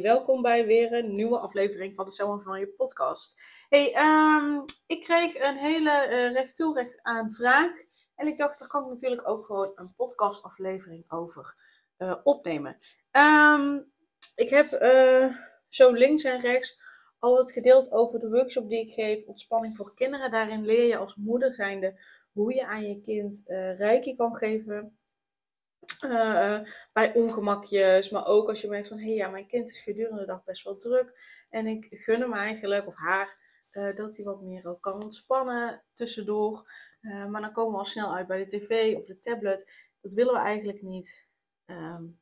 Welkom bij weer een nieuwe aflevering van de Selma van je podcast. Hey, um, ik kreeg een hele uh, recht toe recht aan vraag. En ik dacht, daar kan ik natuurlijk ook gewoon een podcastaflevering over uh, opnemen. Um, ik heb uh, zo links en rechts al het gedeeld over de workshop die ik geef, ontspanning voor kinderen. Daarin leer je als moeder zijnde hoe je aan je kind uh, reiki kan geven. Uh, bij ongemakjes, maar ook als je merkt van hé hey, ja, mijn kind is gedurende de dag best wel druk en ik gun hem eigenlijk of haar uh, dat hij wat meer ook kan ontspannen tussendoor. Maar dan komen we al snel uit bij de tv of de tablet. Dat willen we eigenlijk niet. Um,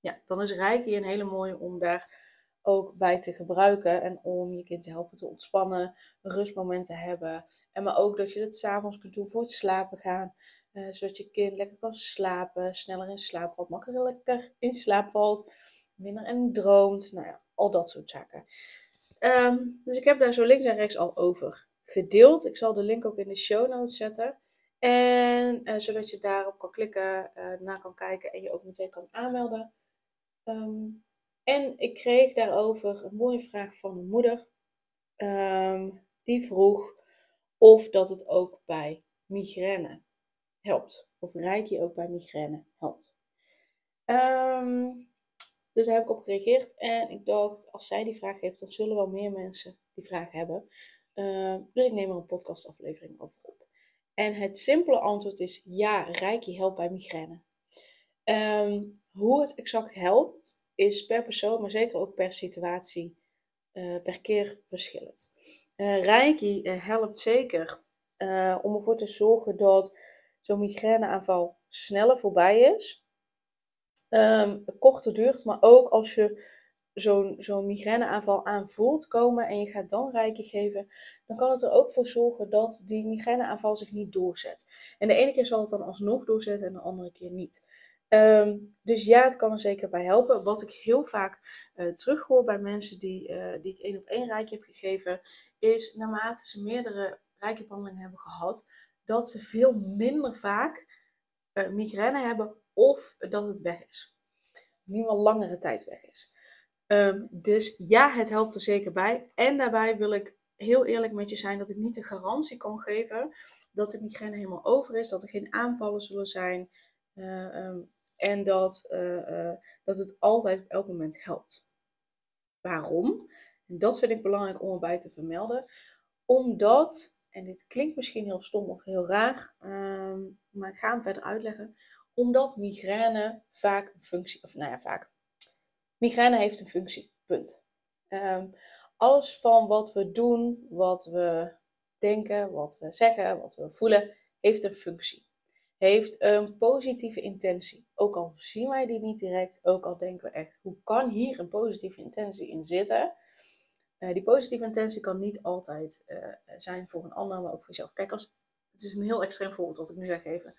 ja, dan is Reiki een hele mooie om daar ook bij te gebruiken en om je kind te helpen te ontspannen, een rustmoment te hebben. En maar ook dat je het s'avonds kunt doen voor het slapen gaan. Uh, zodat je kind lekker kan slapen, sneller in slaap valt, makkelijker in slaap valt, minder en droomt. Nou ja, al dat soort zaken. Um, dus ik heb daar zo links en rechts al over gedeeld. Ik zal de link ook in de show notes zetten. En uh, zodat je daarop kan klikken, uh, naar kan kijken en je ook meteen kan aanmelden. Um, en ik kreeg daarover een mooie vraag van een moeder. Um, die vroeg of dat het ook bij migraine helpt. Of reiki ook bij migraine helpt. Um, dus daar heb ik op gereageerd. En ik dacht, als zij die vraag heeft, dan zullen wel meer mensen die vraag hebben. Uh, dus ik neem er een podcastaflevering over op. En het simpele antwoord is ja, reiki helpt bij migraine. Um, hoe het exact helpt, is per persoon, maar zeker ook per situatie, uh, per keer verschillend. Uh, reiki helpt zeker om ervoor te zorgen dat zo'n migraineaanval sneller voorbij is. Um, korter duurt, maar ook als je zo'n zo'n migraineaanval aanvoelt komen en je gaat dan reiki geven, dan kan het er ook voor zorgen dat die migraineaanval zich niet doorzet. En de ene keer zal het dan alsnog doorzetten en de andere keer niet. Um, dus ja, het kan er zeker bij helpen. Wat ik heel vaak uh, terughoor bij mensen die, uh, die ik één op één reiki heb gegeven, is naarmate ze meerdere reiki-behandelingen hebben gehad, dat ze veel minder vaak uh, migraine hebben of dat het weg is. In geval langere tijd weg is. Um, dus ja, het helpt er zeker bij. En daarbij wil ik heel eerlijk met je zijn dat ik niet de garantie kan geven dat de migraine helemaal over is, dat er geen aanvallen zullen zijn uh, um, en dat, uh, dat het altijd op elk moment helpt. Waarom? En dat vind ik belangrijk om erbij te vermelden. Omdat en dit klinkt misschien heel stom of heel raar, um, maar ik ga hem verder uitleggen. Omdat migraine vaak een functie, of nou ja, vaak. Migraine heeft een functie, punt. Um, alles van wat we doen, wat we denken, wat we zeggen, wat we voelen, heeft een functie. Heeft een positieve intentie. Ook al zien wij die niet direct, ook al denken we echt, hoe kan hier een positieve intentie in zitten? Uh, die positieve intentie kan niet altijd uh, zijn voor een ander, maar ook voor jezelf. Kijk, als, het is een heel extreem voorbeeld wat ik nu ga geven.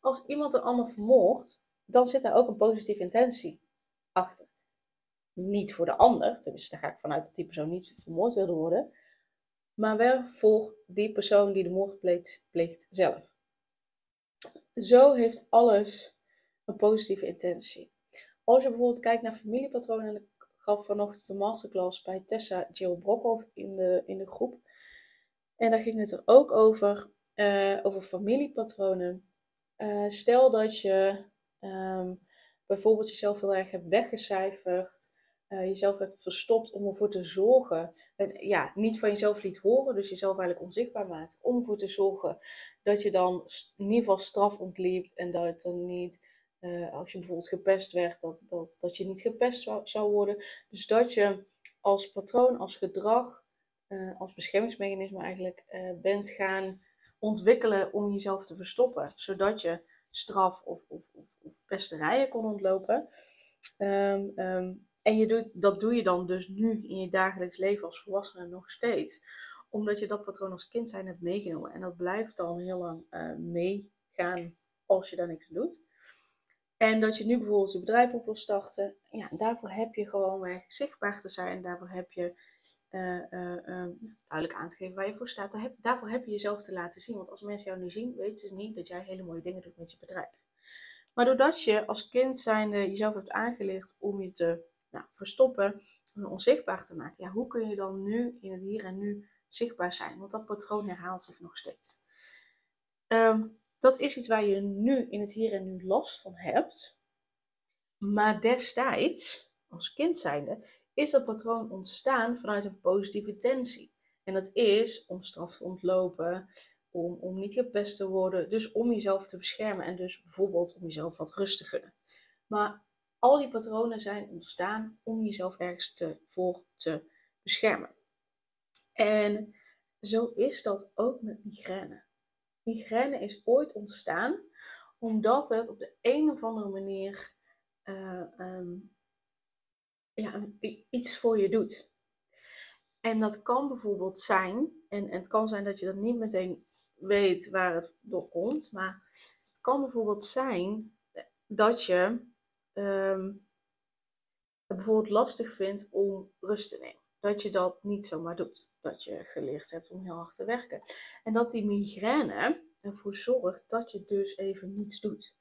Als iemand een ander vermoordt, dan zit daar ook een positieve intentie achter. Niet voor de ander, tenminste daar ga ik vanuit dat die persoon niet vermoord wilde worden, maar wel voor die persoon die de moord pleegt, pleegt zelf. Zo heeft alles een positieve intentie. Als je bijvoorbeeld kijkt naar familiepatronen, gaf vanochtend een masterclass bij Tessa Jill Brokhoff in de, in de groep. En daar ging het er ook over, uh, over familiepatronen. Uh, stel dat je um, bijvoorbeeld jezelf heel erg hebt weggecijferd, uh, jezelf hebt verstopt om ervoor te zorgen, en, ja, niet van jezelf liet horen, dus jezelf eigenlijk onzichtbaar maakt, om ervoor te zorgen dat je dan in ieder geval straf ontliept en dat het dan niet uh, als je bijvoorbeeld gepest werd, dat, dat, dat je niet gepest zou, worden. Dus dat je als patroon, als gedrag, uh, als beschermingsmechanisme eigenlijk uh, bent gaan ontwikkelen om jezelf te verstoppen. Zodat je straf of, of, of, of pesterijen kon ontlopen. Um, um, En je doet, dat doe je dan dus nu in je dagelijks leven als volwassene nog steeds. Omdat je dat patroon als kind zijn hebt meegenomen. En dat blijft dan heel lang meegaan als je daar niks doet. En dat je nu bijvoorbeeld je bedrijf op wil starten. Ja, daarvoor heb je gewoon weer zichtbaar te zijn. Daarvoor heb je uh, uh, duidelijk aan te geven waar je voor staat. Daar heb, daarvoor heb je jezelf te laten zien. Want als mensen jou nu zien, weten ze niet dat jij hele mooie dingen doet met je bedrijf. Maar doordat je als kind zijnde jezelf hebt aangeleerd om je te nou, verstoppen, om onzichtbaar te maken. Ja, hoe kun je dan nu in het hier en nu zichtbaar zijn? Want dat patroon herhaalt zich nog steeds. Um, dat is iets waar je nu in het hier en nu last van hebt. Maar destijds, als kind zijnde, is dat patroon ontstaan vanuit een positieve intentie. En dat is om straf te ontlopen, om, om niet gepest te worden, dus om jezelf te beschermen en dus bijvoorbeeld om jezelf wat rust te gunnen. Maar al die patronen zijn ontstaan om jezelf ergens te, voor te beschermen. En zo is dat ook met migraine. Migraine is ooit ontstaan omdat het op de een of andere manier uh, um, ja, iets voor je doet. En dat kan bijvoorbeeld zijn, en, en, het kan zijn dat je dat niet meteen weet waar het door komt, maar het kan bijvoorbeeld zijn dat je um, het bijvoorbeeld lastig vindt om rust te nemen. Dat je dat niet zomaar doet. Dat je geleerd hebt om heel hard te werken. En dat die migraine ervoor zorgt dat je dus even niets doet.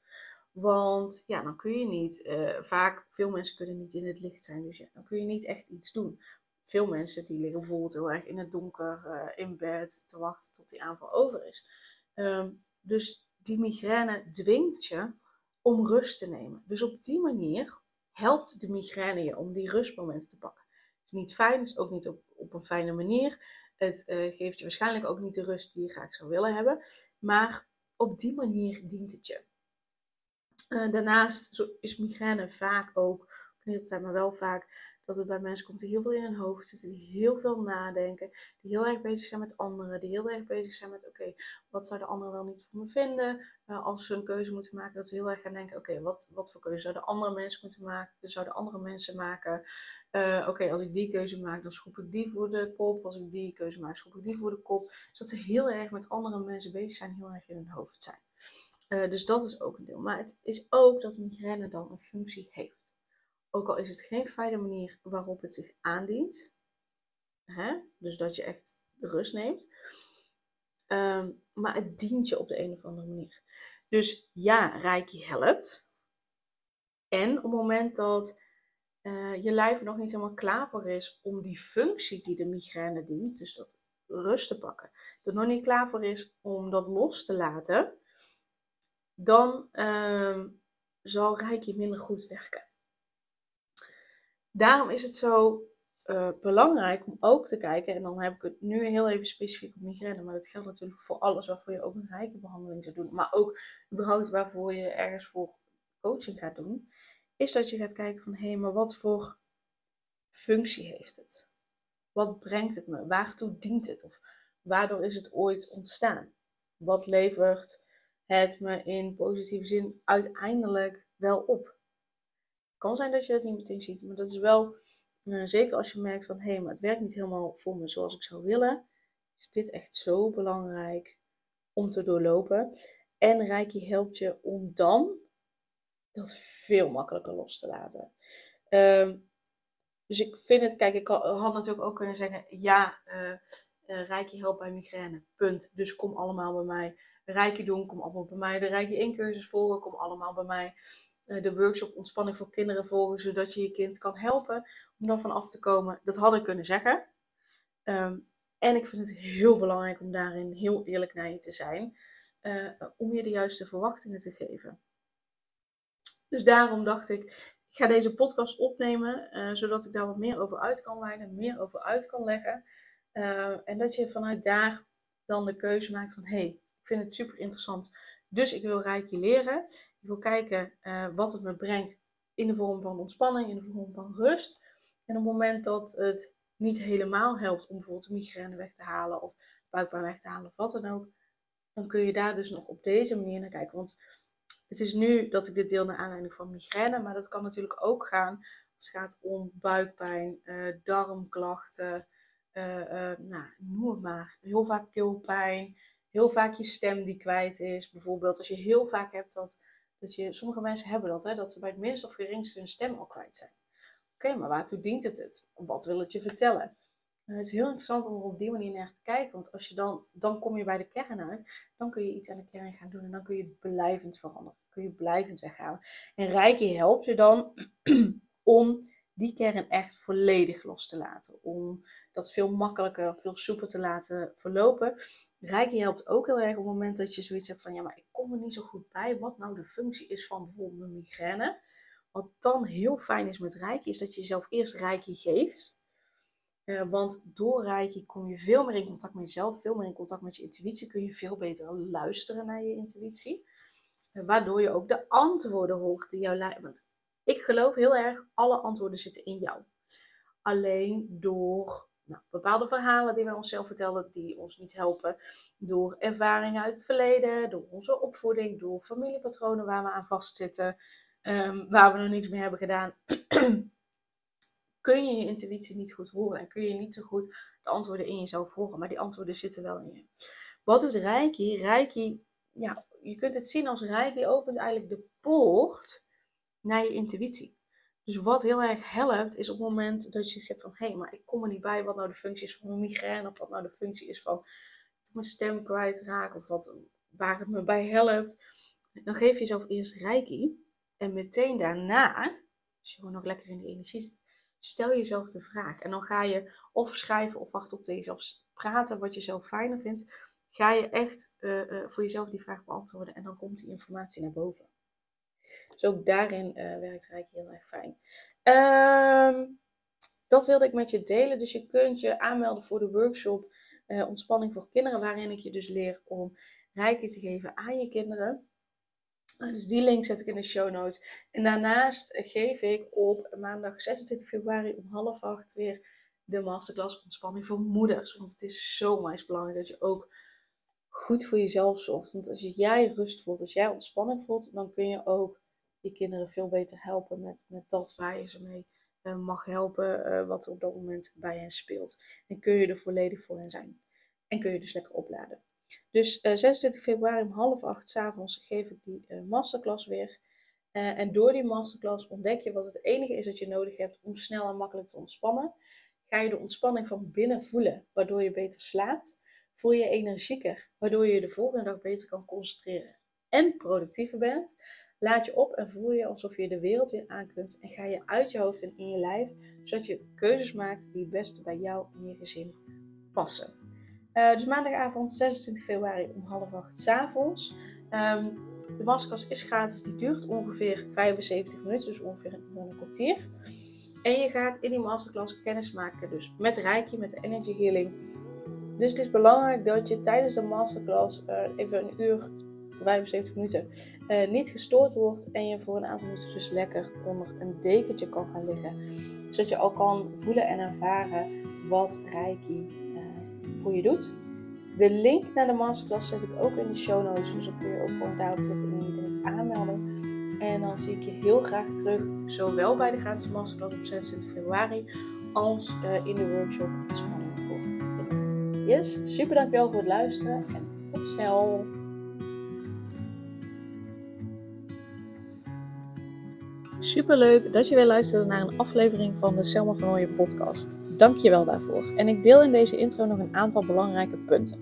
Want ja, dan kun je niet, uh, vaak, veel mensen kunnen niet in het licht zijn, dus ja, dan kun je niet echt iets doen. Veel mensen die liggen bijvoorbeeld heel erg in het donker uh, in bed te wachten tot die aanval over is. Um, dus die migraine dwingt je om rust te nemen. Dus op die manier helpt de migraine je om die rustmomenten te pakken. Het is niet fijn, het is ook niet op, op een fijne manier. Het uh, geeft je waarschijnlijk ook niet de rust die je graag zou willen hebben. Maar op die manier dient het je. Uh, daarnaast is migraine vaak ook, of niet altijd, maar wel vaak, dat het bij mensen komt die heel veel in hun hoofd zitten, die heel veel nadenken, die heel erg bezig zijn met anderen, die heel erg bezig zijn met, oké, wat zou de ander wel niet van me vinden? Uh, als ze een keuze moeten maken, dat ze heel erg gaan denken, oké, wat, wat voor keuze zouden andere mensen moeten maken? Zouden andere mensen maken? Uh, oké, als ik die keuze maak, dan schroep ik die voor de kop. Als ik die keuze maak, schroep ik die voor de kop. Dus dat ze heel erg met andere mensen bezig zijn, heel erg in hun hoofd zijn. Uh, dus dat is ook een deel. Maar het is ook dat migraine dan een functie heeft. Ook al is het geen fijne manier waarop het zich aandient. Hè? Dus dat je echt rust neemt. Um, maar het dient je op de een of andere manier. Dus ja, Reiki helpt. En op het moment dat uh, je lijf er nog niet helemaal klaar voor is om die functie die de migraine dient, dus dat rust te pakken, dat nog niet klaar voor is om dat los te laten, dan uh, zal Reiki minder goed werken. Daarom is het zo uh, belangrijk om ook te kijken, en dan heb ik het nu heel even specifiek op migraine, maar dat geldt natuurlijk voor alles waarvoor je ook een rijke behandeling zou doen, maar ook überhaupt waarvoor je ergens voor coaching gaat doen, is dat je gaat kijken van hé, hey, maar wat voor functie heeft het? Wat brengt het me? Waartoe dient het? Of waardoor is het ooit ontstaan? Wat levert het me in positieve zin uiteindelijk wel op? Kan zijn dat je dat niet meteen ziet, maar dat is wel, uh, zeker als je merkt van hé, hey, maar het werkt niet helemaal voor me zoals ik zou willen, is dit echt zo belangrijk om te doorlopen. En Reiki helpt je om dan dat veel makkelijker los te laten. Um, dus ik vind het, kijk, ik had natuurlijk ook kunnen zeggen, ja, uh, helpt bij migraine, punt. Dus kom allemaal bij mij. Reiki doen, kom allemaal bij mij. De Reiki incursus volgen, kom allemaal bij mij. Eh, de workshop ontspanning voor kinderen volgen, zodat je je kind kan helpen om dan van af te komen. Dat had ik kunnen zeggen. Um, en ik vind het heel belangrijk om daarin heel eerlijk naar je te zijn, uh, om je de juiste verwachtingen te geven. Dus daarom dacht ik, ik ga deze podcast opnemen, uh, zodat ik daar wat meer over uit kan leiden, meer over uit kan leggen. En dat je vanuit daar dan de keuze maakt van, hé, hey, ik vind het super interessant, dus ik wil Reiki leren. Ik wil kijken uh, wat het me brengt in de vorm van ontspanning, in de vorm van rust. En op het moment dat het niet helemaal helpt om bijvoorbeeld migraine weg te halen of buikpijn weg te halen of wat dan ook, dan kun je daar dus nog op deze manier naar kijken. Want het is nu dat ik dit deel naar aanleiding van migraine, maar dat kan natuurlijk ook gaan Als het gaat om buikpijn, uh, darmklachten, nou, noem het maar. Heel vaak keelpijn, heel vaak je stem die kwijt is. Bijvoorbeeld als je heel vaak hebt dat, dat je, sommige mensen hebben dat, hè, dat ze bij het minst of geringste hun stem al kwijt zijn. Oké, maar waartoe dient het het? Wat wil het je vertellen? Nou, het is heel interessant om er op die manier naar te kijken. Want als je dan, dan kom je bij de kern uit. Dan kun je iets aan de kern gaan doen. En dan kun je blijvend veranderen. kun je blijvend weghalen. En Reiki helpt je dan om die kern echt volledig los te laten. Om dat veel makkelijker, veel soepeler te laten verlopen. Reiki helpt ook heel erg op het moment dat je zoiets hebt van... Ja, maar ik kom er niet zo goed bij wat nou de functie is van bijvoorbeeld een migraine. Wat dan heel fijn is met Reiki, is dat je jezelf eerst Reiki geeft. Uh, want door Reiki kom je veel meer in contact met jezelf, veel meer in contact met je intuïtie. Kun je veel beter luisteren naar je intuïtie. Uh, waardoor je ook de antwoorden hoort die jou. Want ik geloof heel erg, alle antwoorden zitten in jou. Alleen door nou, bepaalde verhalen die wij onszelf vertellen, die ons niet helpen. Door ervaringen uit het verleden, door onze opvoeding, door familiepatronen waar we aan vastzitten. Um, waar we nog niets mee hebben gedaan. kun je je intuïtie niet goed horen en kun je niet zo goed de antwoorden in jezelf horen. Maar die antwoorden zitten wel in je. Wat doet Reiki? Reiki, ja, je kunt het zien als Reiki opent eigenlijk de poort naar je intuïtie. Dus wat heel erg helpt, is op het moment dat je zegt van... hé, hey, maar ik kom er niet bij wat nou de functie is van een migraine... of wat nou de functie is van mijn stem kwijtraken... of wat, waar het me bij helpt. Dan geef je jezelf eerst reiki. En meteen daarna, als je gewoon nog lekker in de energie zit... stel jezelf de vraag. En dan ga je of schrijven of wachten op tegen jezelf praten... wat je zelf fijner vindt. Ga je echt uh, uh, voor jezelf die vraag beantwoorden... en dan komt die informatie naar boven. Dus ook daarin uh, werkt Reiki heel erg fijn. Um, dat wilde ik met je delen. Dus je kunt je aanmelden voor de workshop uh, Ontspanning voor Kinderen, waarin ik je dus leer om Reiki te geven aan je kinderen. Uh, dus die link zet ik in de show notes. En daarnaast geef ik op maandag 26 februari om half acht weer de masterclass Ontspanning voor Moeders. Want het is zo belangrijk dat je ook goed voor jezelf zorgt. Want als jij rust voelt, als jij ontspanning voelt, dan kun je ook je kinderen veel beter helpen met, met dat waar je ze mee uh, mag helpen, uh, wat er op dat moment bij hen speelt. En kun je er volledig voor hen zijn. En kun je dus lekker opladen. Dus uh, eh, 26 februari om half acht s avonds geef ik die masterclass weer. en door die masterclass ontdek je wat het enige is dat je nodig hebt om snel en makkelijk te ontspannen. Ga je de ontspanning van binnen voelen, waardoor je beter slaapt. Voel je energieker, waardoor je je de volgende dag beter kan concentreren en productiever bent. Laat je op en voel je alsof je de wereld weer aan kunt. En ga je uit je hoofd en in je lijf, zodat je keuzes maakt die het beste bij jou en je gezin passen. Uh, dus maandagavond 26 februari om half acht s avonds. Um, de masterclass is gratis, die duurt ongeveer 75 minuten, dus ongeveer een, een kwartier. En je gaat in die masterclass kennis maken dus met Reiki, met de Energy Healing. Dus het is belangrijk dat je tijdens de masterclass uh, even een uur 75 minuten uh, niet gestoord wordt en je voor een aantal minuten dus lekker onder een dekentje kan gaan liggen. Zodat je al kan voelen en ervaren wat Reiki uh, voor je doet. De link naar de masterclass zet ik ook in de show notes, dus dan kun je ook gewoon daarop en je direct aanmelden. En dan zie ik je heel graag terug, zowel bij de gratis masterclass op 26 februari, als uh, in de workshop Ontspanning voor. Yes, super dankjewel voor het luisteren en tot snel! Super leuk dat je weer luisterde naar een aflevering van de Selma van podcast. Dank je wel daarvoor. En ik deel in deze intro nog een aantal belangrijke punten.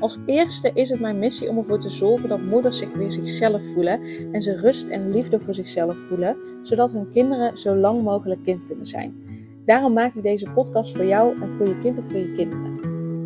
Als eerste is het mijn missie om ervoor te zorgen dat moeders zich weer zichzelf voelen en ze rust en liefde voor zichzelf voelen, zodat hun kinderen zo lang mogelijk kind kunnen zijn. Daarom maak ik deze podcast voor jou en voor je kind of voor je kinderen.